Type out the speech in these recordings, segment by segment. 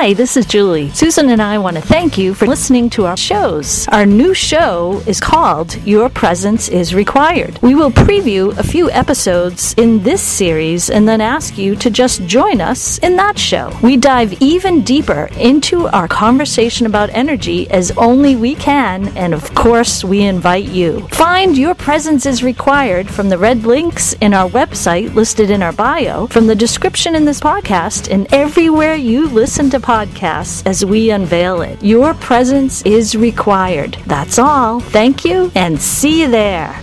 Hi, this is Julie. Susan and I want to thank you for listening to our shows. Our new show is called Your Presence is Required. We will preview a few episodes in this series and then ask you to just join us in that show. We dive even deeper into our conversation about energy as only we can, and of course, we invite you. Find Your Presence is Required from the red links in our website listed in our bio, from the description in this podcast, and everywhere you listen to podcasts as we unveil it. Your presence is required. That's all. Thank you and see you there.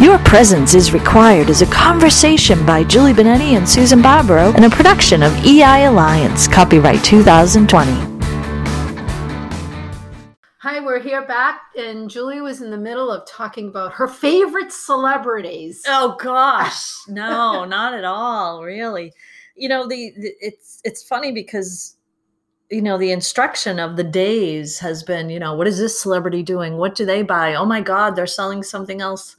Your Presence is Required is a conversation by Julie Benetti and Susan Barbaro and a production of EI Alliance, copyright 2020. Hi, we're here back, and Julie was in the middle of talking about her favorite celebrities. Oh gosh, no, not at all, really. You know, the, the it's it's funny because you know the instruction of the days has been, you know, what is this celebrity doing? What do they buy? Oh my god, they're selling something else.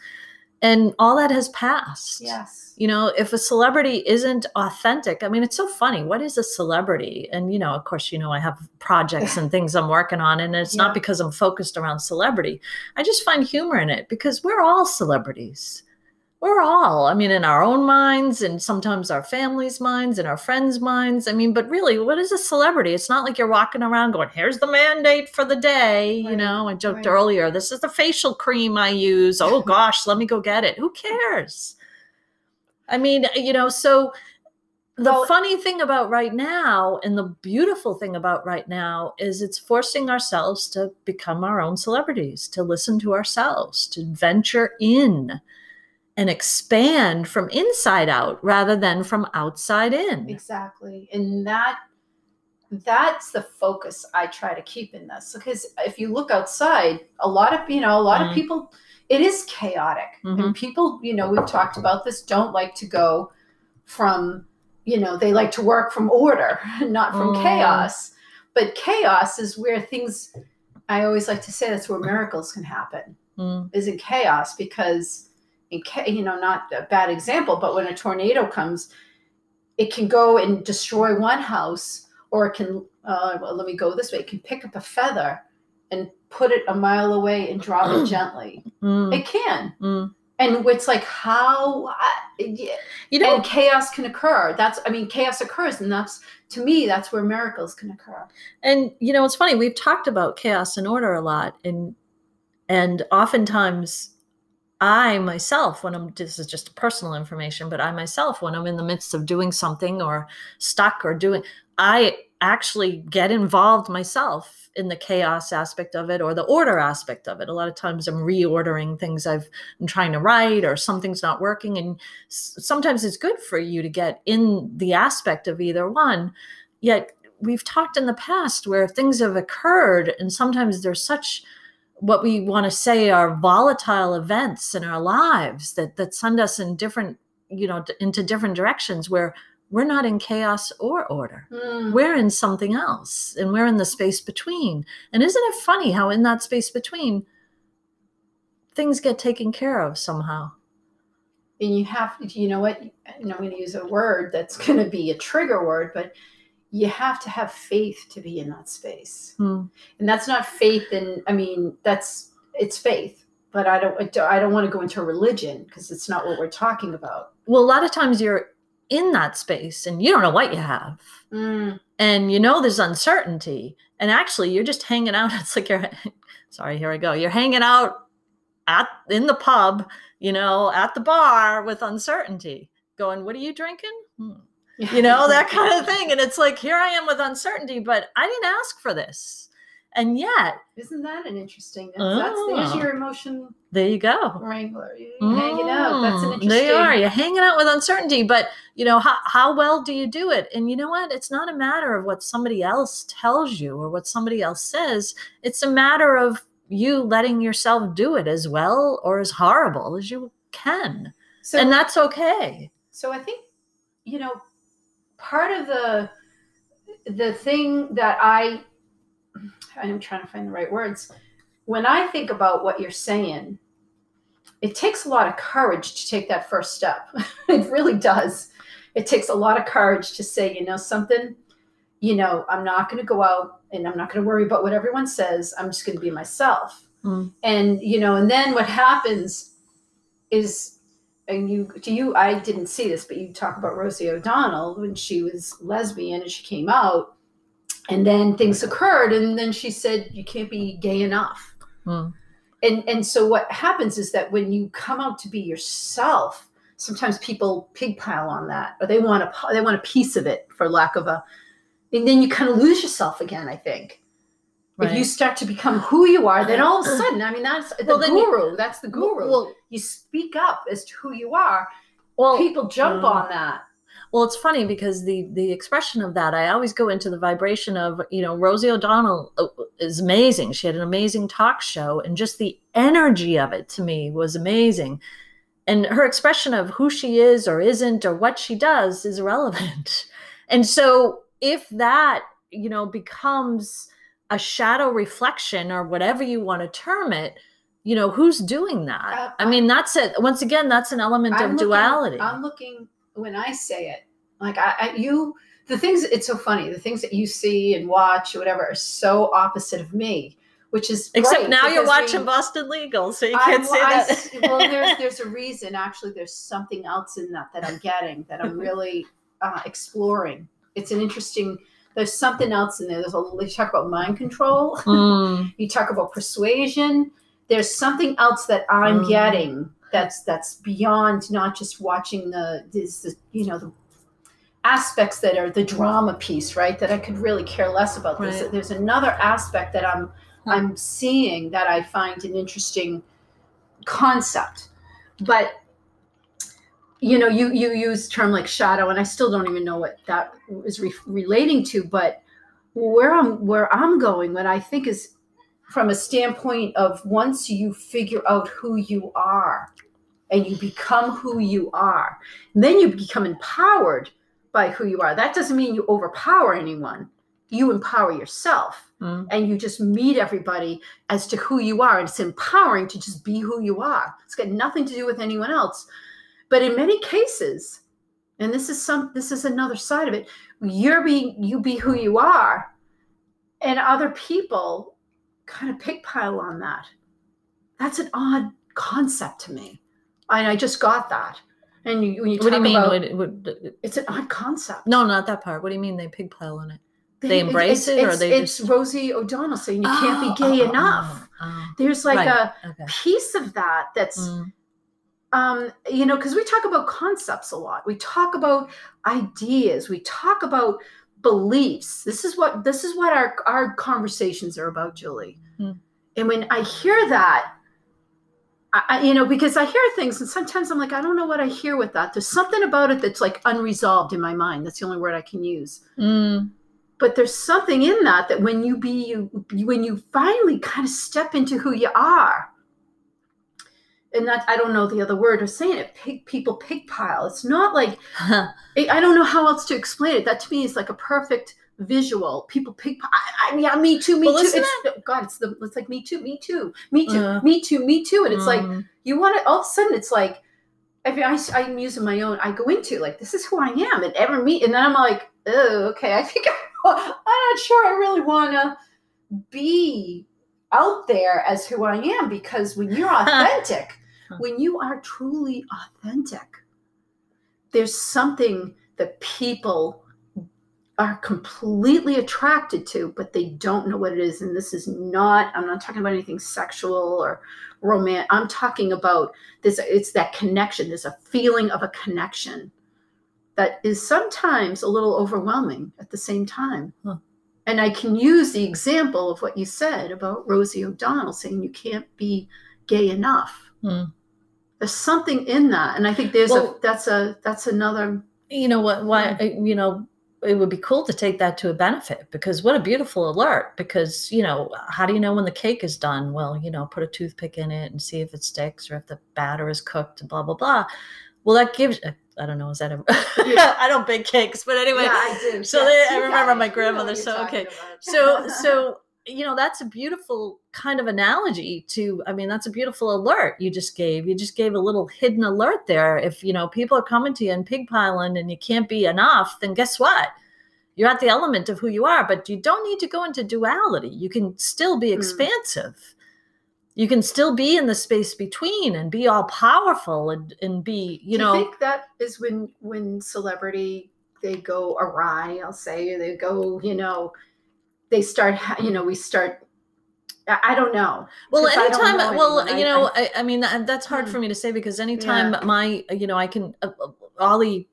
And all that has passed. Yes. You know, if a celebrity isn't authentic, I mean, it's so funny. What is a celebrity? And, you know, of course, you know, I have projects and things I'm working on, and it's Yeah. not because I'm focused around celebrity. I just find humor in it because we're all celebrities. We're all, I mean, in our own minds and sometimes our families' minds and our friends' minds. I mean, but really, what is a celebrity? It's not like you're walking around going, here's the mandate for the day. You know, I joked right. earlier, this is the facial cream I use. Oh gosh, let me go get it. Who cares? I mean, uh, you know, so the Well- funny thing about right now and the beautiful thing about right now is it's forcing ourselves to become our own celebrities, to listen to ourselves, to venture in and expand from inside out rather than from outside in. Exactly. And that that's the focus I try to keep in this. Because if you look outside, a lot of you know, a lot Mm. of people it is chaotic. Mhm. And people, you know, we've talked about this, don't like to go from, you know, they like to work from order, not from Mm. chaos. But chaos is where things I always like to say that's where miracles can happen. Mm, is in chaos because in you know not a bad example but when a tornado comes it can go and destroy one house or it can uh, well, let me go this way it can pick up a feather and put it a mile away and drop it gently mm, it can mm. and it's like how You know, and chaos can occur that's i mean chaos occurs and that's to me that's where miracles can occur and you know, it's funny. We've talked about chaos and order a lot, and and oftentimes, I myself, when I'm this is just personal information, but I myself, when I'm in the midst of doing something or stuck or doing, I actually get involved myself in the chaos aspect of it or the order aspect of it. A lot of times, I'm reordering things I've I'm trying to write or something's not working, and sometimes it's good for you to get in the aspect of either one. Yet we've talked in the past where things have occurred and sometimes there's such what we want to say are volatile events in our lives that that send us in different you know into different directions where we're not in chaos or order. Mm. we're in something else and we're in the space between. And isn't it funny how in that space between things get taken care of somehow? And you have you know what and i'm going to use a word that's going to be a trigger word but you have to have faith to be in that space. Hmm. and that's not faith in i mean that's it's faith but i don't i don't, I don't want to go into religion because it's not what we're talking about. Well a lot of times you're in that space and you don't know what you have. Mm, and you know there's uncertainty. And actually you're just hanging out it's like you're sorry here i go. You're hanging out at in the pub you know at the bar with uncertainty going what are you drinking? Hmm. You know that kind of thing and it's like here i am with uncertainty but i didn't ask for this and yet isn't that an interesting that's, that's there's Ah. your emotion there you go wrangler you're hanging out that's an Mm, interesting They are. You're hanging out with uncertainty, but you know how how well do you do it? And you know what? It's not a matter of what somebody else tells you or what somebody else says. It's a matter of you letting yourself do it as well or as horrible as you can, so and that's okay. So I think, you know, part of the the thing that I I'm trying to find the right words. When I think about what you're saying, it takes a lot of courage to take that first step. it really does. it takes a lot of courage to say, you know, something, you know, I'm not going to go out and I'm not going to worry about what everyone says. I'm just going to be myself. Mm. And, you know, and then what happens is, and you, to you, I didn't see this, but you talk about Rosie O'Donnell when she was lesbian and she came out and then things occurred and then she said you can't be gay enough Mm. and and so what happens is that when you come out to be yourself sometimes people pigpile on that or they want a they want a piece of it for lack of a and then you kind of lose yourself again i think if you start to become who you are then all of a sudden i mean that's the Well, then you- guru that's the guru Well, you speak up as to who you are well, people jump Mm. on that Well, it's funny because the the expression of that, I always go into the vibration of, you know, Rosie O'Donnell uh, is amazing. She had an amazing talk show, and just the energy of it to me was amazing. And her expression of who she is or isn't or what she does is irrelevant. And so, if that, you know, becomes a shadow reflection or whatever you want to term it, you know, who's doing that? Uh, I mean, that's it. Once again, that's an element I'm of looking- duality. I'm looking when I say it, like I, I you the things it's so funny, the things that you see and watch or whatever are so opposite of me, which is Except now you're because we- watching Boston Legal, so you can't say I that. well, there's there's a reason. Actually, there's something else in that that I'm getting that I'm really uh, exploring. It's an interesting. There's something else in there. There's a you talk about mind control. Mm, you talk about persuasion there's something else that i'm Mm. getting that's that's beyond not just watching the this the, you know the aspects that are the drama piece right that i could really care less about Right. there's another aspect that i'm Huh. i'm seeing that i find an interesting concept but you know you you use term like shadow and i still don't even know what that is re- relating to but where i'm where i'm going what i think is from a standpoint of once you figure out who you are and you become who you are then you become empowered by who you are that doesn't mean you overpower anyone you empower yourself mm, and you just meet everybody as to who you are. And it's empowering to just be who you are. It's got nothing to do with anyone else. But in many cases, and this is some this is another side of it, you're being you be who you are, and other people kind of pigpile on that. That's an odd concept to me. And I just got that. And you, when you what do you mean? about, it's an odd concept. no, not that part. What do you mean they pig pile on it? They embrace it's, it, or they it's just- Rosie O'Donnell saying you can't be Oh, gay oh, enough. oh, oh. There's like Right. a Okay. piece of that that's Mm, um you know because we talk about concepts a lot. We talk about ideas. We talk about beliefs. This is what this is what our our conversations are about julie. Hmm. and when i hear that I, I- you know because i hear things and sometimes i'm like i don't know what i hear with that. There's something about it that's like unresolved in my mind. That's the only word i can use. Mm, but there's something in that that when you be you when you finally kind of step into who you are and that i don't know the other word of saying it pig, people pig pile it's not like I I don't know how else to explain it. That to me is like a perfect visual. People pick. I, I mean, yeah, me too, me Well, too. It's, God, it's the. It's like me too, me too, me too, Uh, me too, me too. And it's like mm, you want to. All of a sudden, it's like. I mean, I, I'm using my own. I go into like this is who I am, and ever meet, and then I'm like, oh, okay. I think I, I'm not sure. I really want to be out there as who I am because when you're authentic, when you are truly authentic, there's something that people are completely attracted to, but they don't know what it is. And this is not, I'm not talking about anything sexual or romantic. I'm talking about this, it's that connection. There's a feeling of a connection that is sometimes a little overwhelming at the same time. Huh. And I can use the example of what you said about Rosie O'Donnell saying you can't be gay enough. Hmm. There's something in that. And I think there's Well- a that's a that's another you know what? Why? uh, You know, it would be cool to take that to a benefit because what a beautiful alert. Because you know, how do you know when the cake is done? Well, you know, put a toothpick in it and see if it sticks or if the batter is cooked. Blah blah blah. Well, that gives. uh, I don't know. Is that a? Yeah. I don't bake cakes, but anyway. Yeah, I do. so Yes, they- I remember my it. You know grandmother, so, okay. so so you know that's a beautiful kind of analogy to i mean that's a beautiful alert you just gave. You just gave a little hidden alert there. If you know people are coming to you and pigpiling and you can't be enough then guess what? You're at the element of who you are but you don't need to go into duality. You can still be Mm. expansive. You can still be in the space between and be all powerful and, and be you Do know you think that is when when celebrity they go awry i'll say they go you know they start you know we start i, don't know Well, anytime, know well, anyone. you know, I, I mean, that, that's hard Hmm. for me to say because anytime my, you know, I can, uh, uh, Ollie,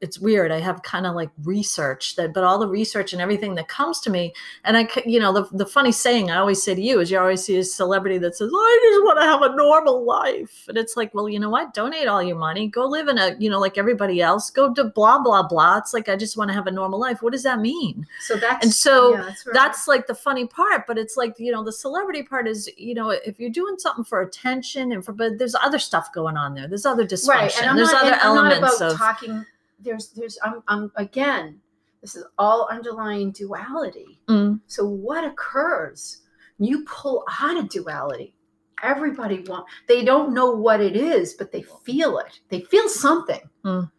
it's weird. I have kind of like research that, but all the research and everything that comes to me, and I, you know, the, the funny saying I always say to you is you always see a celebrity that says, I just want to have a normal life. And it's like, well, you know what? Donate all your money. Go live in a, you know, like everybody else. Go to blah, blah, blah. It's like, I just want to have a normal life. What does that mean? so that's And so yeah, that's, right. that's like the funny part but it's like you know the celebrity part is you know if you're doing something for attention and for but there's other stuff going on there there's other dysfunction right and i'm there's not, other and I'm not elements about of talking there's there's I'm, I'm again this is all underlying duality Mm, So what occurs? You pull out of duality. Everybody want they don't know what it is, but they feel it. They feel something. Mm.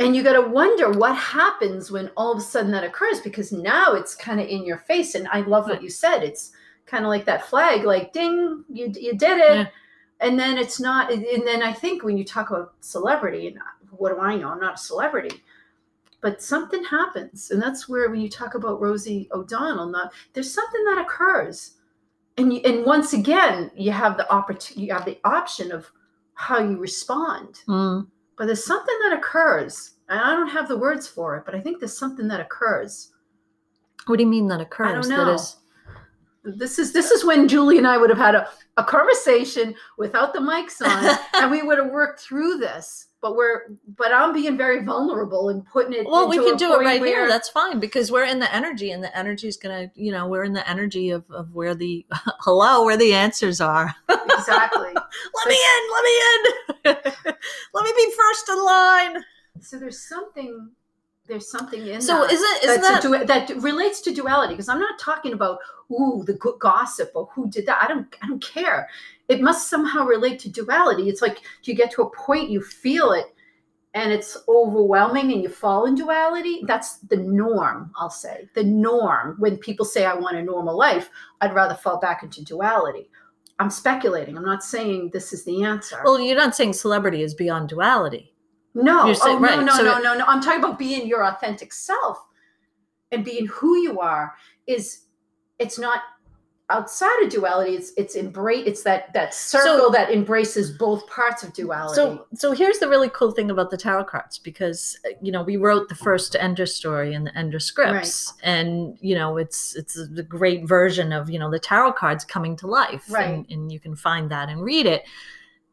And you got to wonder what happens when all of a sudden that occurs because now it's kind of in your face. And I love what you said. It's kind of like that flag, like ding, you you did it. Yeah. And then it's not. And then I think when you talk about celebrity, and what do I know? I'm not a celebrity but something happens and that's where when you talk about rosie o'donnell not there's something that occurs and you, and once again you have the opportunity you have the option of how you respond mm. but there's something that occurs and i don't have the words for it but i think there's something that occurs what do you mean that occurs I don't know. that is this is this is when julie and i would have had a, a conversation without the mics on and we would have worked through this but we're but i'm being very vulnerable and putting it well we can do it right here. that's fine because we're in the energy and the energy is gonna you know we're in the energy of, of where the hello where the answers are. Exactly. Let me in let me in. Let me be first in line. So there's something there's something in so that isn't isn't that du- that relates to duality because i'm not talking about ooh the good gossip or who did that. I don't i don't care it must somehow relate to duality. It's like you get to a point you feel it and it's overwhelming and you fall in duality. That's the norm i'll say. The norm. When people say i want a normal life i'd rather fall back into duality. I'm speculating. I'm not saying this is the answer. Well you're not saying celebrity is beyond duality. No, You're saying- oh, no, right, no, so no, no, no. I'm talking about being your authentic self and being who you are. Is it's not outside of duality. It's it's embrace. It's that that circle that embraces both parts of duality. So, so here's the really cool thing about the tarot cards because uh, you know we wrote the first Ender story and the Ender scripts, and you know it's it's a great version of you know the tarot cards coming to life, Right. And, and you can find that and read it.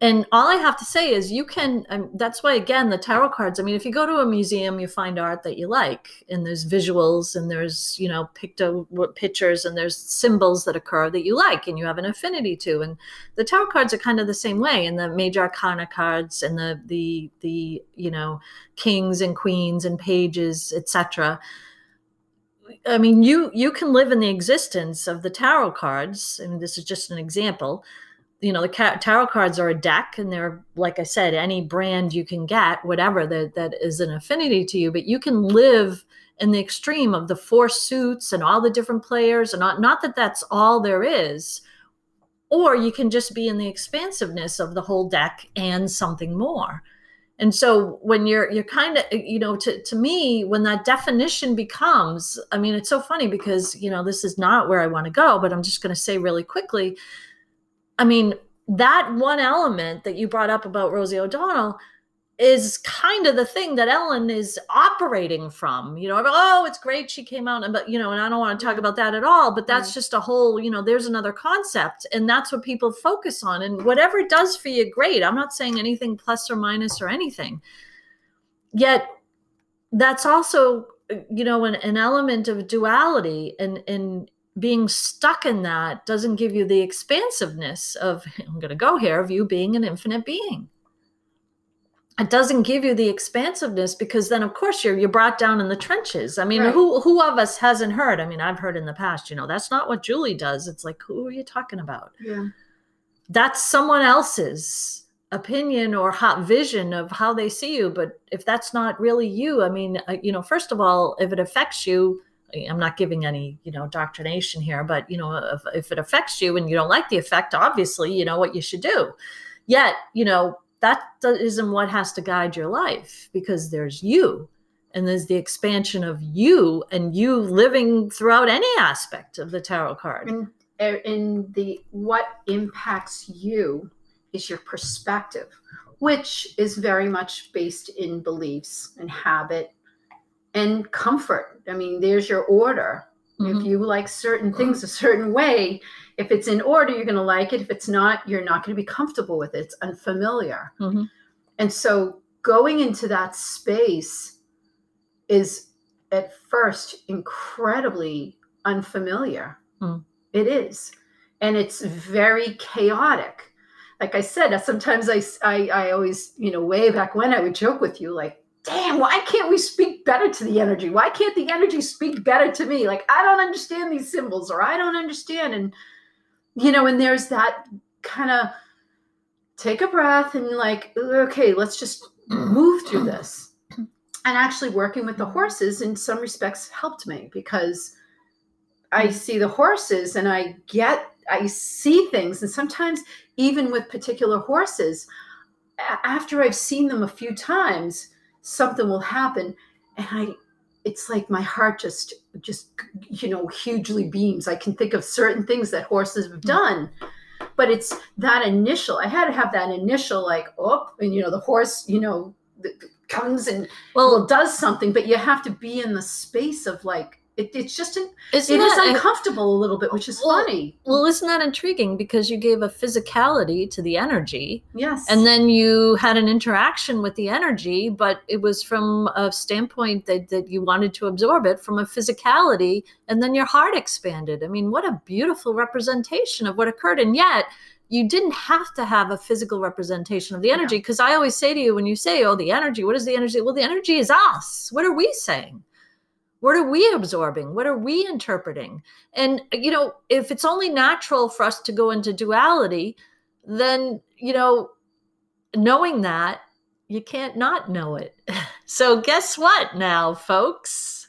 And all I have to say is you can. Um, that's why again the tarot cards. I mean, if you go to a museum, you find art that you like, and there's visuals, and there's you know picto pictures, and there's symbols that occur that you like, and you have an affinity to, and the tarot cards are kind of the same way and the major arcana cards and the the the you know kings and queens and pages etc i mean you you can live in the existence of the tarot cards and this is just an example you know the tarot cards are a deck and they're like i said any brand you can get whatever that that is an affinity to you but you can live in the extreme of the four suits and all the different players and not not that that's all there is or you can just be in the expansiveness of the whole deck and something more. And so when you're you're kind of you know to, to me when that definition becomes i mean it's so funny because you know this is not where i want to go but i'm just going to say really quickly i mean that one element that you brought up about rosie o'donnell is kind of the thing that Ellen is operating from. You know, oh, it's great she came out, and but you know, and I don't want to talk about that at all. But that's Right. just a whole, you know, there's another concept, and that's what people focus on. And whatever it does for you, great. I'm not saying anything plus or minus or anything. Yet, that's also, you know, an, an element of duality, and and being stuck in that doesn't give you the expansiveness of I'm going to go here of you being an infinite being. It doesn't give you the expansiveness because then of course you're you're brought down in the trenches. I mean Right. who who of us hasn't heard? I mean i've heard in the past you know that's not what julie does. It's like who are you talking about? Yeah. that's someone else's opinion or hot vision of how they see you but if that's not really you i mean uh, you know first of all if it affects you i'm not giving any you know doctrination here but you know if, if it affects you and you don't like the effect obviously you know what you should do. Yet you know that isn't what has to guide your life because there's you and there's the expansion of you and you living throughout any aspect of the tarot card. And in the what impacts you is your perspective, which is very much based in beliefs and habit and comfort. I mean, there's your order. Mhm. If you like certain things a certain way, if it's in order, you're going to like it. If it's not, you're not going to be comfortable with it. It's unfamiliar. Mhm. And so going into that space is at first incredibly unfamiliar. Mm. It is. And it's very chaotic. Like I said, sometimes I, I, I always, you know, way back when I would joke with you, like, damn, why can't we speak better to the energy? Why can't the energy speak better to me? Like, I don't understand these symbols or I don't understand. And, you know, and there's that kind of take a breath and like, okay, let's just move through this. And actually working with the horses in some respects helped me because I see the horses and I get, I see things. And sometimes, even with particular horses, after I've seen them a few times, something will happen. And I, it's like my heart just, just, you know, hugely beams. I can think of certain things that horses have mm. done. But it's that initial, I had to have that initial, like, oh, and you know, the horse, you know, comes and well does something but you have to be in the space of like it, it's just an, isn't it is that- uncomfortable a little bit which is Well, funny Well, isn't that intriguing? Because you gave a physicality to the energy, yes and then you had an interaction with the energy, but it was from a standpoint that, that you wanted to absorb it from a physicality, and then your heart expanded. I mean, what a beautiful representation of what occurred. And yet, you didn't have to have a physical representation of the energy. Because I always say to you, when you say, oh, the energy, what is the energy? Well, the energy is us. What are we saying? What are we absorbing? What are we interpreting? And, you know, if it's only natural for us to go into duality, then, you know, knowing that, you can't not know it. So, guess what now, folks?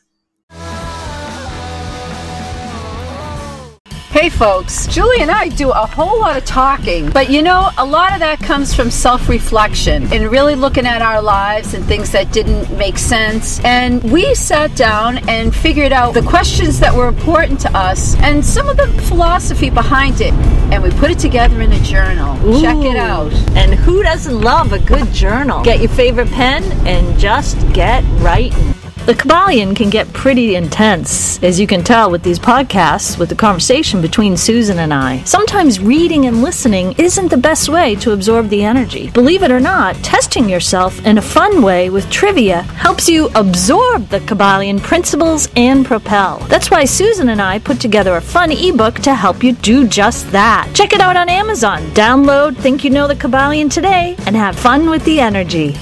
Hey folks, Julie and I do a whole lot of talking, but you know, a lot of that comes from self reflection and really looking at our lives and things that didn't make sense. And we sat down and figured out the questions that were important to us and some of the philosophy behind it. And we put it together in a journal. Check it out. And who doesn't love a good journal? Get your favorite pen and just get writing. The Kybalion can get pretty intense, as you can tell with these podcasts, with the conversation between Susan and I. Sometimes reading and listening isn't the best way to absorb the energy. Believe it or not, testing yourself in a fun way with trivia helps you absorb the Kybalion principles and propel. That's why Susan and I put together a fun ebook to help you do just that. Check it out on Amazon. Download Think You Know the Kybalion today and have fun with the energy.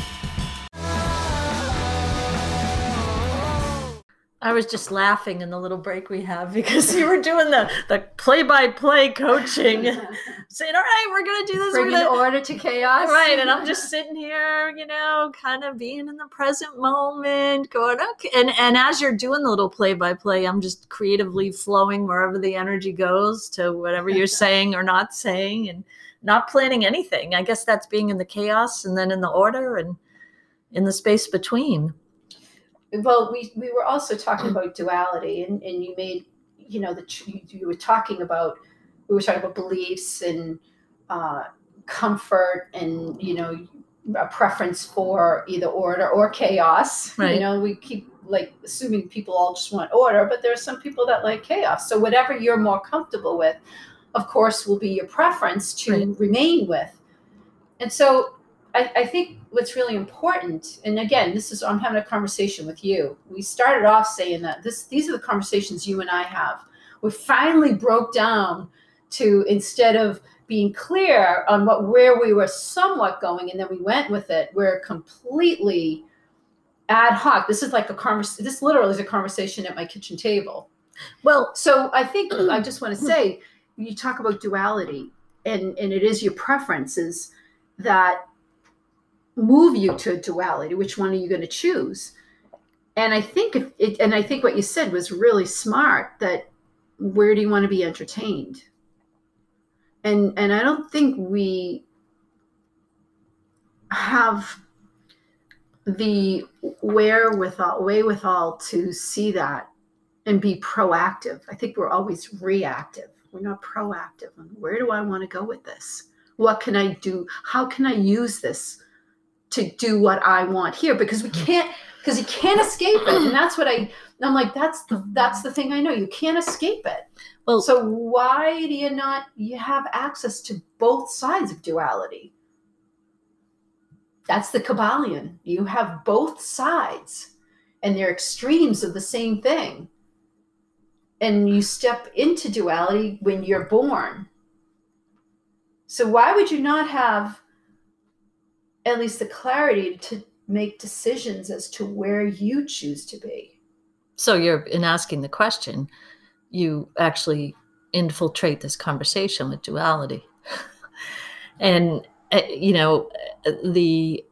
I was just laughing in the little break we have because you were doing the the play by play coaching, saying, "All right, we're gonna do this." We're Bringing gonna order to chaos. right, and I'm just sitting here, you know, kind of being in the present moment, going okay. And and as you're doing the little play by play, I'm just creatively flowing wherever the energy goes to whatever you're saying or not saying, and not planning anything. I guess that's being in the chaos and then in the order and in the space between. Well we we were also talking about duality and and you made you know that you, you were talking about we were talking about beliefs and uh comfort and you know a preference for either order or chaos Right. you know we keep like assuming people all just want order but there are some people that like chaos so whatever you're more comfortable with of course will be your preference to Right. remain with and so I, I think what's really important, and again, this is I'm having a conversation with you. We started off saying that this these are the conversations you and I have. We finally broke down to instead of being clear on what where we were somewhat going, and then we went with it. We're completely ad hoc. This is like a conversation. This literally is a conversation at my kitchen table. Well, So I think I just want to say, you talk about duality, and and it is your preferences that move you to duality. Which one are you going to choose? And I think if it, and I think what you said was really smart. That where do you want to be entertained? And and I don't think we have the wherewithal, way withal to see that and be proactive. I think we're always reactive. We're not proactive. Where do I want to go with this? What can I do? How can I use this to do what I want here? Because we mm-hmm. can't, because you can't escape it. And that's what I, I'm like, that's the, that's the thing I know. You can't escape it. well, So why do you not, you have access to both sides of duality? That's the Kybalion. You have both sides and they're extremes of the same thing. And you step into duality when you're born. So why would you not have at least the clarity to make decisions as to where you choose to be? so you're in asking the question, you actually infiltrate this conversation with duality. and, uh, you know, the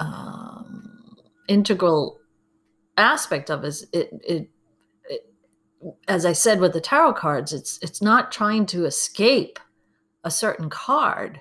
um, integral aspect of is it, it, it, as I said with the tarot cards, it's it's not trying to escape a certain card.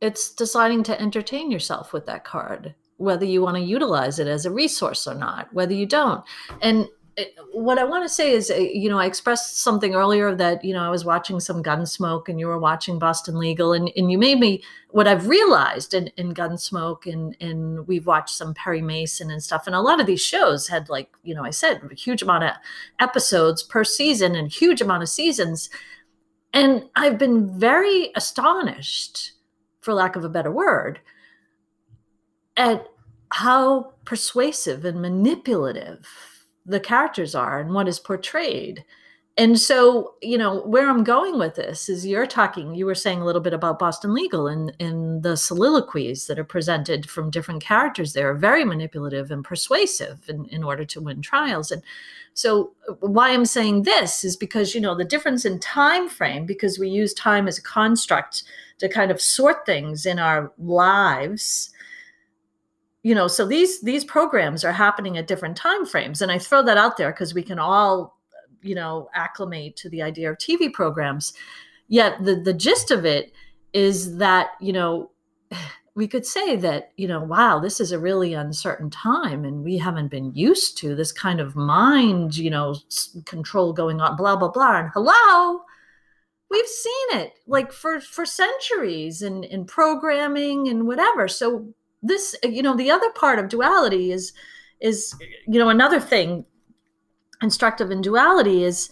It's deciding to entertain yourself with that card, whether you want to utilize it as a resource or not, whether you don't. And it- what I want to say is, uh, you know, I expressed something earlier that, you know, I was watching some Gunsmoke and you were watching Boston Legal, and, and you made me, what I've realized in, in Gunsmoke, and, and we've watched some Perry Mason and stuff, and a lot of these shows had, like, you know, I said, a huge amount of episodes per season and huge amount of seasons. And I've been very astonished, for lack of a better word, at how persuasive and manipulative the characters are and what is portrayed. And so, you know, where I'm going with this is you're talking, you were saying a little bit about Boston Legal and, and the soliloquies that are presented from different characters there are very manipulative and persuasive in, in order to win trials. And so uh, why I'm saying this is because, you know, the difference in time frame, because we use time as a construct to kind of sort things in our lives. You know so these these programs are happening at different time frames and i throw that out there because we can all you know acclimate to the idea of tv programs. Yet the the gist of it is that you know we could say that you know wow this is a really uncertain time and we haven't been used to this kind of mind you know control going on blah blah blah and hello we've seen it like for for centuries in in programming and whatever. So this uh, you know the other part of duality is is you know another thing instructive in duality is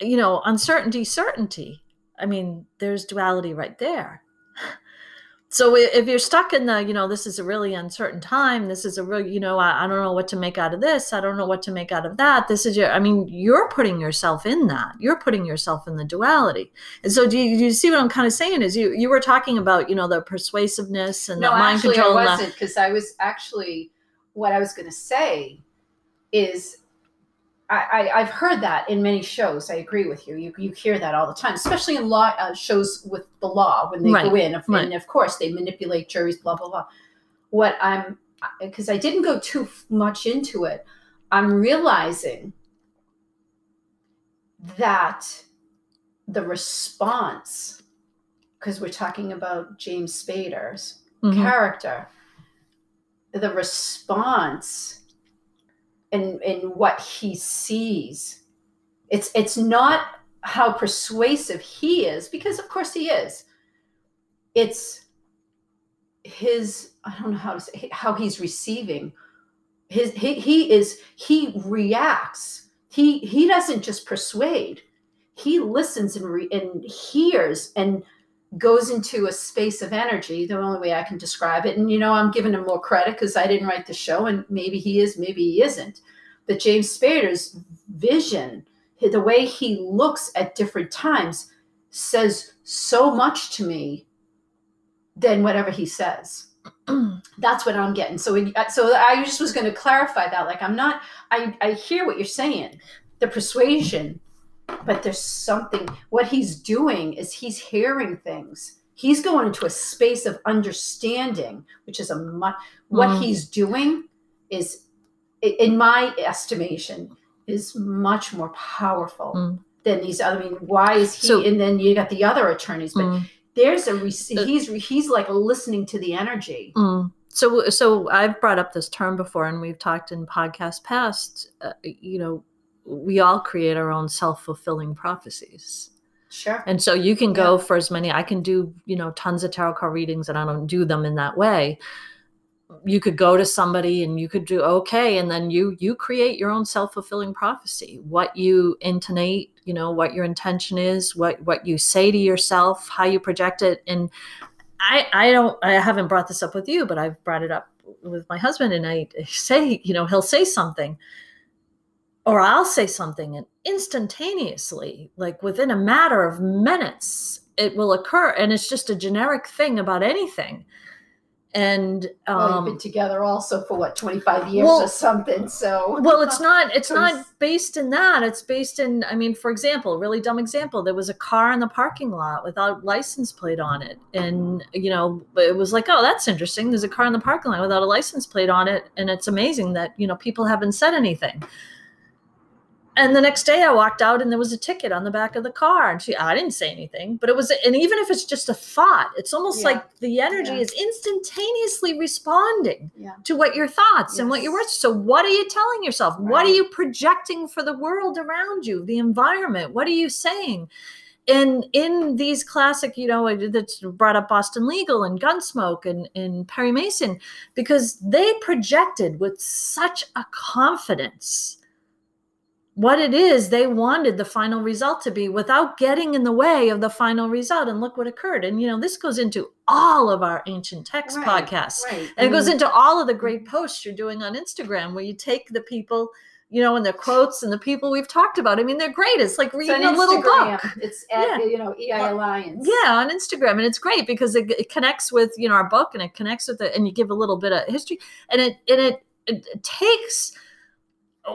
you know uncertainty certainty. I mean there's duality right there so if you're stuck in the you know this is a really uncertain time this is a real you know I, I don't know what to make out of this i don't know what to make out of that this is your i mean you're putting yourself in that. You're putting yourself in the duality. And so do you, do you see what i'm kind of saying is you you were talking about you know the persuasiveness and no, the mind actually, control I wasn't because I was actually what I was going to say is I, I I've heard that in many shows. I agree with you. You you hear that all the time, especially in law uh, shows with the law when they go Right, in, right. and of course they manipulate juries. Blah blah blah. What I'm because I didn't go too much into it. I'm realizing that the response, because we're talking about James Spader's Mhm. character, the response and and what he sees. It's it's not how persuasive he is, because of course he is. It's his I don't know how to say how he's receiving. His he, he is he reacts. He he doesn't just persuade. He listens and re, and hears and goes into a space of energy the only way i can describe it and you know i'm giving him more credit because i didn't write the show and maybe he is maybe he isn't but james spader's vision the way he looks at different times says so much to me than whatever he says. That's what I'm getting. So, we, uh, so I just was going to clarify that. Like, I'm not. I I hear what you're saying, the persuasion, but there's something. What he's doing is he's hearing things. He's going into a space of understanding, which is a much. What Mm. he's doing is, in my estimation, is much more powerful Mm. than these other. I mean, why is he? So- and then you got the other attorneys, but Mm. there's a he's he's like listening to the energy. Mm. So, so I've brought up this term before, and we've talked in podcasts past. Uh, you know, we all create our own self-fulfilling prophecies, Sure. and so you can go for as many. I can do, you know, tons of tarot card readings, and I don't do them in that way. You could go to somebody, and you could do okay, and then you you create your own self-fulfilling prophecy. What you intonate, you know, what your intention is, what what you say to yourself, how you project it, and I, I don't I haven't brought this up with you, but I've brought it up with my husband and I say, you know, he'll say something or I'll say something and instantaneously, like within a matter of minutes, it will occur. And it's just a generic thing about anything. And well, you've um been together also for what 25 years well- or something. So well it's not it's not based in that it's based in i mean for example really dumb example there was a car in the parking lot without license plate on it and you know it was like oh that's interesting there's a car in the parking lot without a license plate on it and it's amazing that you know people haven't said anything and the next day i walked out and there was a ticket on the back of the car and she i didn't say anything but it was and even if it's just a thought it's almost Yeah. like the energy Yeah. is instantaneously responding yeah. to what your thoughts and what your words. So, what are you telling yourself? What are you projecting for the world around you, the environment? What are you saying? And in these classic, you know, that's brought up Boston Legal and Gunsmoke and, and Perry Mason, because they projected with such a confidence what it is they wanted the final result to be without getting in the way of the final result. And look what occurred. And, you know, this goes into all of our ancient text Right, podcasts. Right. And it goes Mm. into all of the great posts you're doing on Instagram where you take the people, you know, and the quotes and the people we've talked about. I mean, they're great. It's like reading a little book. It's at Yeah. you know EI Alliance. Yeah, on Instagram. And it's great because it, it connects with, you know, our book and it connects with it and you give a little bit of history. And it and it, it takes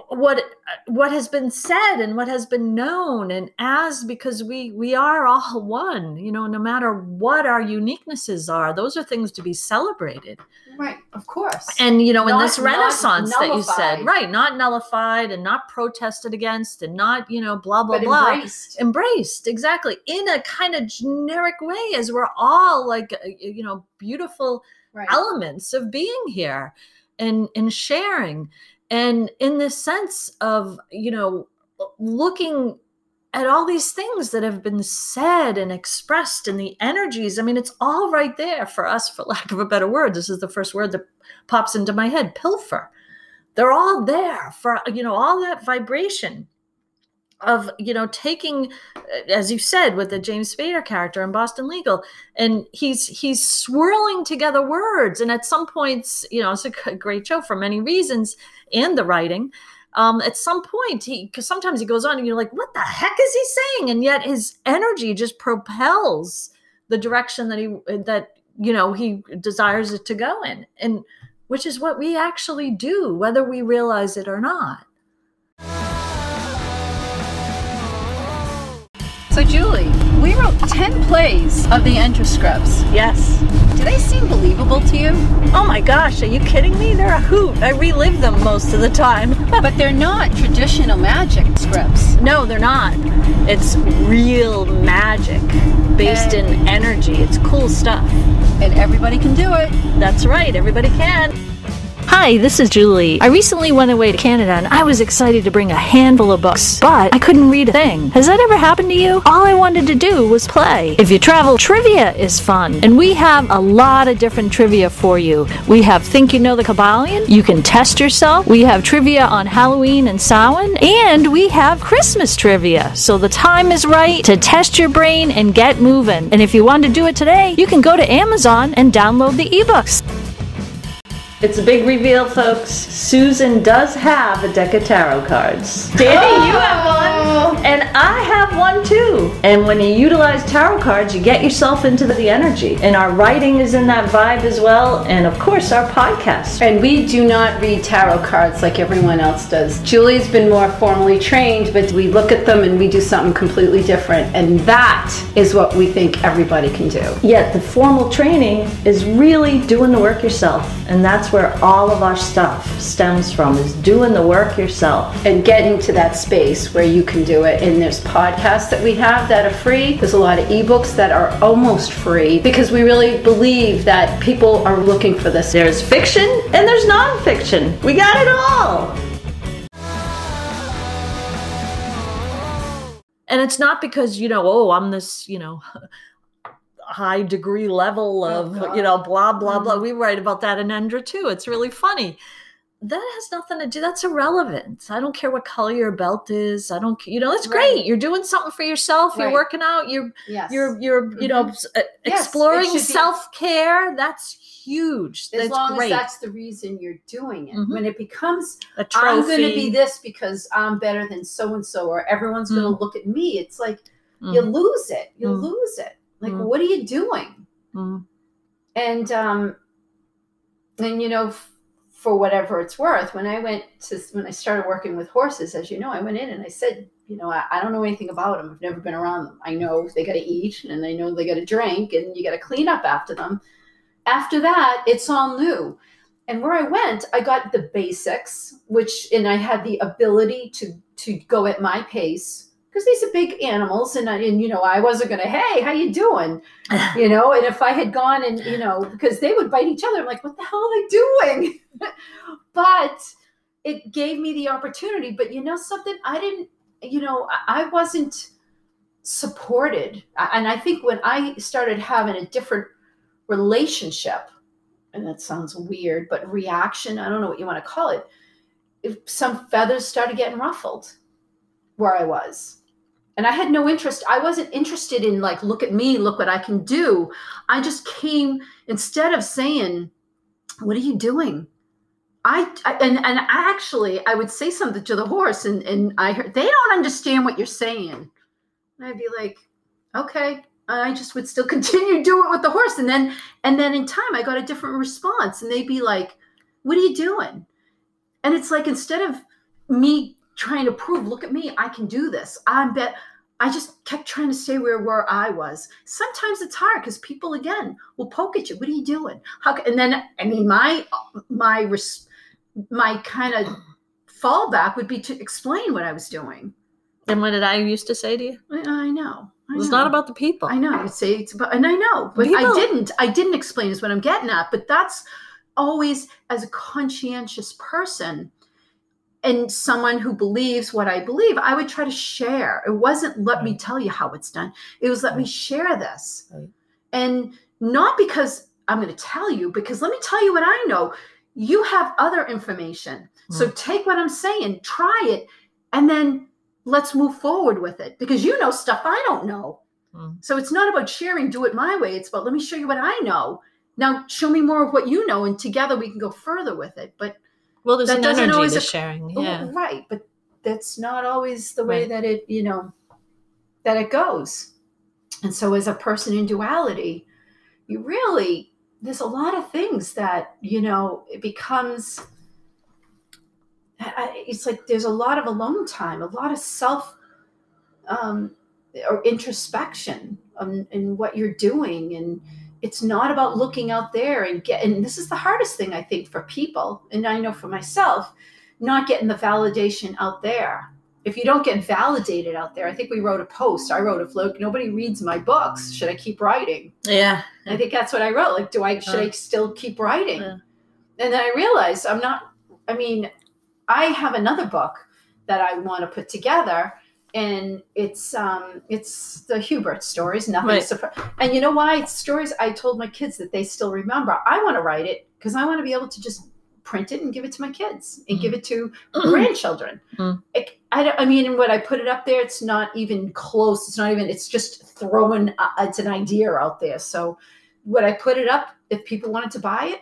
what what has been said and what has been known and as because we we are all one you know no matter what our uniquenesses are those are things to be celebrated Right. Of course. and you know in this renaissance that you said right not nullified and not protested against and not you know blah blah but blah embraced. embraced exactly in a kind of generic way as we're all like uh, you know beautiful Right. elements of being here and and sharing and in this sense of you know looking at all these things that have been said and expressed and the energies i mean it's all right there for us for lack of a better word. This is the first word that pops into my head. Pilfer. They're all there for you know all that vibration of you know taking uh, as you said with the james spader character in boston legal and he's he's swirling together words and at some points you know it's a great show for many reasons and the writing um, at some point he because sometimes he goes on and you're like what the heck is he saying? And yet his energy just propels the direction that he that you know he desires it to go in and which is what we actually do whether we realize it or not So Julie, we wrote ten plays of the Enterscripts. yes Do they seem believable to you? Oh my gosh, are you kidding me? They're a hoot. I relive them most of the time. but they're not traditional magic scripts. no, they're not. It's real magic based in energy. It's cool stuff. And everybody can do it. That's right, everybody can. Hi, this is Julie. I recently went away to Canada and I was excited to bring a handful of books, but I couldn't read a thing. Has that ever happened to you? All I wanted to do was play. If you travel, trivia is fun, and we have a lot of different trivia for you. We have Think You Know the Kybalion, you can test yourself, we have trivia on Halloween and Samhain, and we have Christmas trivia. So the time is right to test your brain and get moving. And if you want to do it today, you can go to Amazon and download the ebooks. It's a big reveal, folks. Susan does have a deck of tarot cards. Danny, you oh. have one. And I have one too. And when you utilize tarot cards, you get yourself into the energy. And our writing is in that vibe as well. And of course, our podcast. And we do not read tarot cards like everyone else does. Julie's been more formally trained, but we look at them and we do something completely different. And that is what we think everybody can do. Yet the formal training is really doing the work yourself. And that's where all of our stuff stems from is doing the work yourself. And getting to that space where you can do it. And there's podcasts that we have that are free. There's a lot of ebooks that are almost free because we really believe that people are looking for this. There's fiction and there's nonfiction. We got it all. And it's not because, you know, oh, I'm this, you know, high degree level of, God. you know, blah, blah, blah. Mhm. We write about that in Endra too. It's really funny. That has nothing to do, that's irrelevant. I don't care what color your belt is. I don't, you know, it's Right. great. You're doing something for yourself. You're working out. You're, Yes. you're, you're, you know, s- uh, Yes, exploring self care. That's huge. as That's long great. as that's the reason you're doing it. Mhm. When it becomes a trophy. I'm going to be this because I'm better than so and so, or everyone's going to look at me. It's like you Mm, lose it. You Mm. lose it. Like, Mm. what are you doing? mm, And um, and you know, f- for whatever it's worth, when I went to when I started working with horses, as you know, I went in and I said, you know, I, I don't know anything about them. I've never been around them. I know they got to eat and I know they got to drink and you got to clean up after them. After that, it's all new. And where I went, I got the basics, which and I had the ability to to go at my pace because these are big animals, and I, and you know I wasn't gonna, hey, how you doing? you know and if i had gone and you know because they would bite each other i'm like what the hell are they doing? But it gave me the opportunity but you know something? I didn't you know i, I wasn't supported I- and i think when i started having a different relationship and that sounds weird but reaction i don't know what you want to call it if some feathers started getting ruffled where i was and I had no interest. I wasn't interested in like, look at me, look what I can do. I just came instead of saying, "What are you doing?" I, I and and actually I would say something to the horse, and and I heard they don't understand what you're saying. And I'd be like, okay. I just would still continue to do it with the horse, and then and then in time I got a different response, and they'd be like, "What are you doing?" And it's like instead of me trying to prove, look at me, I can do this. I'm bet. I just kept trying to stay where where I was. Sometimes it's hard because people again will poke at you. What are you doing? How? And then I mean, my my res, my kind of fallback would be to explain what I was doing. and what did I used to say to you? I, I know. I It's know. not about the people. I know. You'd say it's about, and I know, but I didn't. I didn't explain is what I'm getting at. But that's always as a conscientious person and someone who believes what I believe, I would try to share. It wasn't let me tell you how it's done. It was let me share this. And not because I'm going to tell you, because let me tell you what I know. You have other information. So take what I'm saying, try it, and then let's move forward with it because you know stuff I don't know. Mm. So it's not about sharing, do it my way. It's about let me show you what I know. Now show me more of what you know, and together we can go further with it. But Well, there's That an doesn't energy always to sharing. oh, Yeah. right, but that's not always the way Right. that it, you know, that it goes. And so as a person in duality, you really there's a lot of things that, you know, it becomes it's like there's a lot of alone time, a lot of self um, or introspection on, in what you're doing, and it's not about looking out there and get. And this is the hardest thing I think for people, and I know for myself, not getting the validation out there. If you don't get validated out there, I think we wrote a post. I wrote a look. Nobody reads my books. Should I keep writing? Yeah. I think that's what I wrote. Like, do I should I Uh, still keep writing? yeah. And then I realized I'm not. I mean, I have another book that I want to put together, and it's um it's the Hubert stories. Nothing Right. surpri- And you know why? It's stories I told my kids that they still remember. I want to write it because I want to be able to just print it and give it to my kids and give it to grandchildren. Mm. It- I, I mean, when I put it up there, it's not even close. It's not even. It's just throwing. Uh, it's an idea out there. So, would I put it up if people wanted to buy it?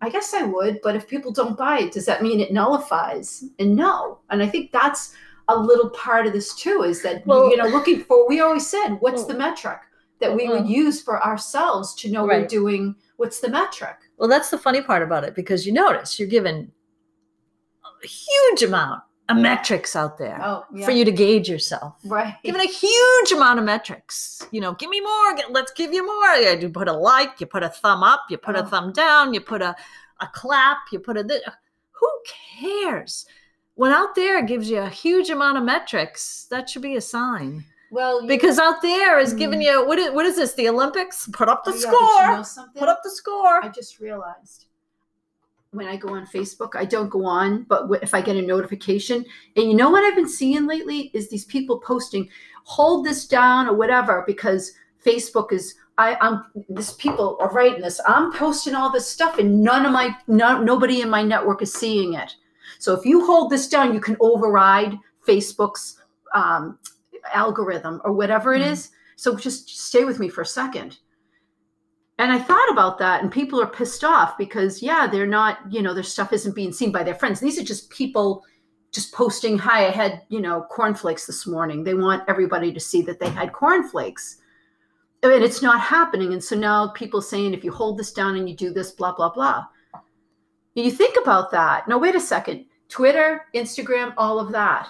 I guess I would, but if people don't buy it, does that mean it nullifies? And no. And I think that's a little part of this too is that Well- you know looking for we always said what's the metric that we would Mhm. use for ourselves to know we're doing what's the metric Well, that's the funny part about it because you notice you're given a huge amount of metrics out there oh yeah for you to gauge yourself. right Given a huge amount of metrics, you know, give me more. Get, let's give you more. Yeah, You put a like, you put a thumb up, you put Oh. a thumb down, you put a, a clap, you put a. Who cares? When out there gives you a huge amount of metrics, that should be a sign. well Because out there is giving hmm. you what is what is this? The Olympics? Put up the oh, yeah, score. you know? Put up the score. I just realized when I go on Facebook, I don't go on, but if I get a notification, and you know what I've been seeing lately is these people posting, hold this down or whatever, because Facebook is. I, I'm this people are writing this. I'm posting all this stuff, and none of my no, nobody in my network is seeing it. So if you hold this down, you can override Facebook's um, algorithm or whatever it Mhm. is. So just stay with me for a second. And I thought about that, and people are pissed off because, yeah, they're not, you know, their stuff isn't being seen by their friends. These are just people just posting, Hi, I had, you know, cornflakes this morning. They want everybody to see that they had cornflakes. And it's not happening. And so now people saying, if you hold this down and you do this, blah, blah, blah. You think about that. No, wait a second. Twitter, Instagram, all of that.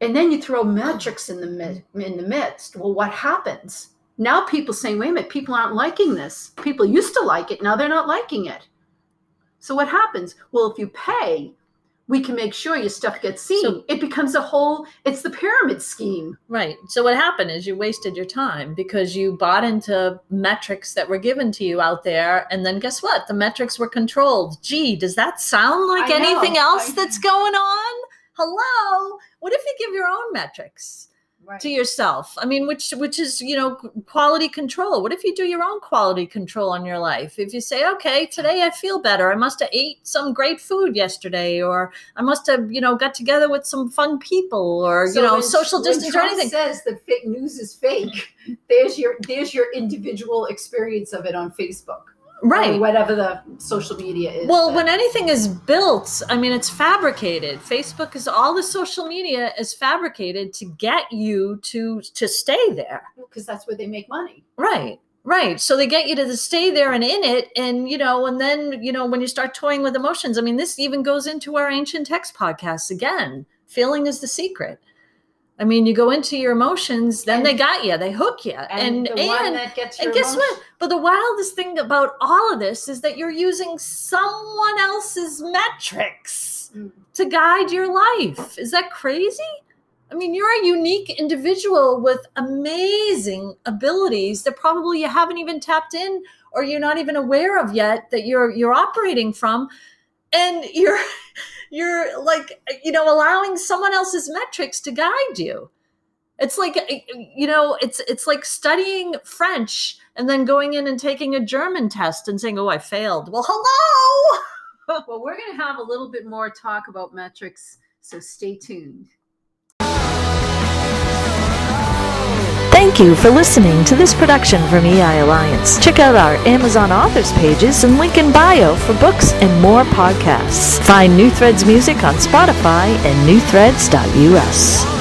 And then you throw metrics in the mid, in the midst. Well, what happens? Now people saying, wait a minute, people aren't liking this. People used to like it, now they're not liking it. So what happens? Well, if you pay, we can make sure your stuff gets seen. So- it becomes a whole, it's the pyramid scheme. Right. So what happened is you wasted your time because you bought into metrics that were given to you out there, and then guess what? The metrics were controlled. Gee, does that sound like I know, anything else I- that's going on? Hello. What if you give your own metrics Right. to yourself? I mean, which which is you know quality control. What if you do your own quality control on your life? If you say, okay, today I feel better. I must have ate some great food yesterday, or I must have you know got together with some fun people, or you know when- social distance or anything. says that fake news is fake. There's your there's your individual experience of it on Facebook, Right. whatever the social media is. Well, that- when anything is built, I mean, it's fabricated. Facebook is all the social media is fabricated to get you to to stay there. because that's where they make money. Right. Right. So they get you to stay there and in it. And, you know, and then, you know, when you start toying with emotions, I mean, this even goes into our ancient text podcasts again. Feeling is the secret. I mean, you go into your emotions, then And- they got you, they hook you. And, And, and, that gets and guess emotion- what? But the wildest thing about all of this is that you're using someone else's metrics Mm. to guide your life. Is that crazy? I mean, you're a unique individual with amazing abilities that probably you haven't even tapped in or you're not even aware of yet that you're you're operating from and you're you're like you know allowing someone else's metrics to guide you. It's like eh, eh, you know it's it's like studying french and then going in and taking a german test and saying oh i failed. Well hello! Well, we're going to have a little bit more talk about metrics, so stay tuned. Thank you for listening to this production from EI Alliance. Check out our Amazon authors pages and link in bio for books and more podcasts. Find New Threads music on Spotify and newthreads.us.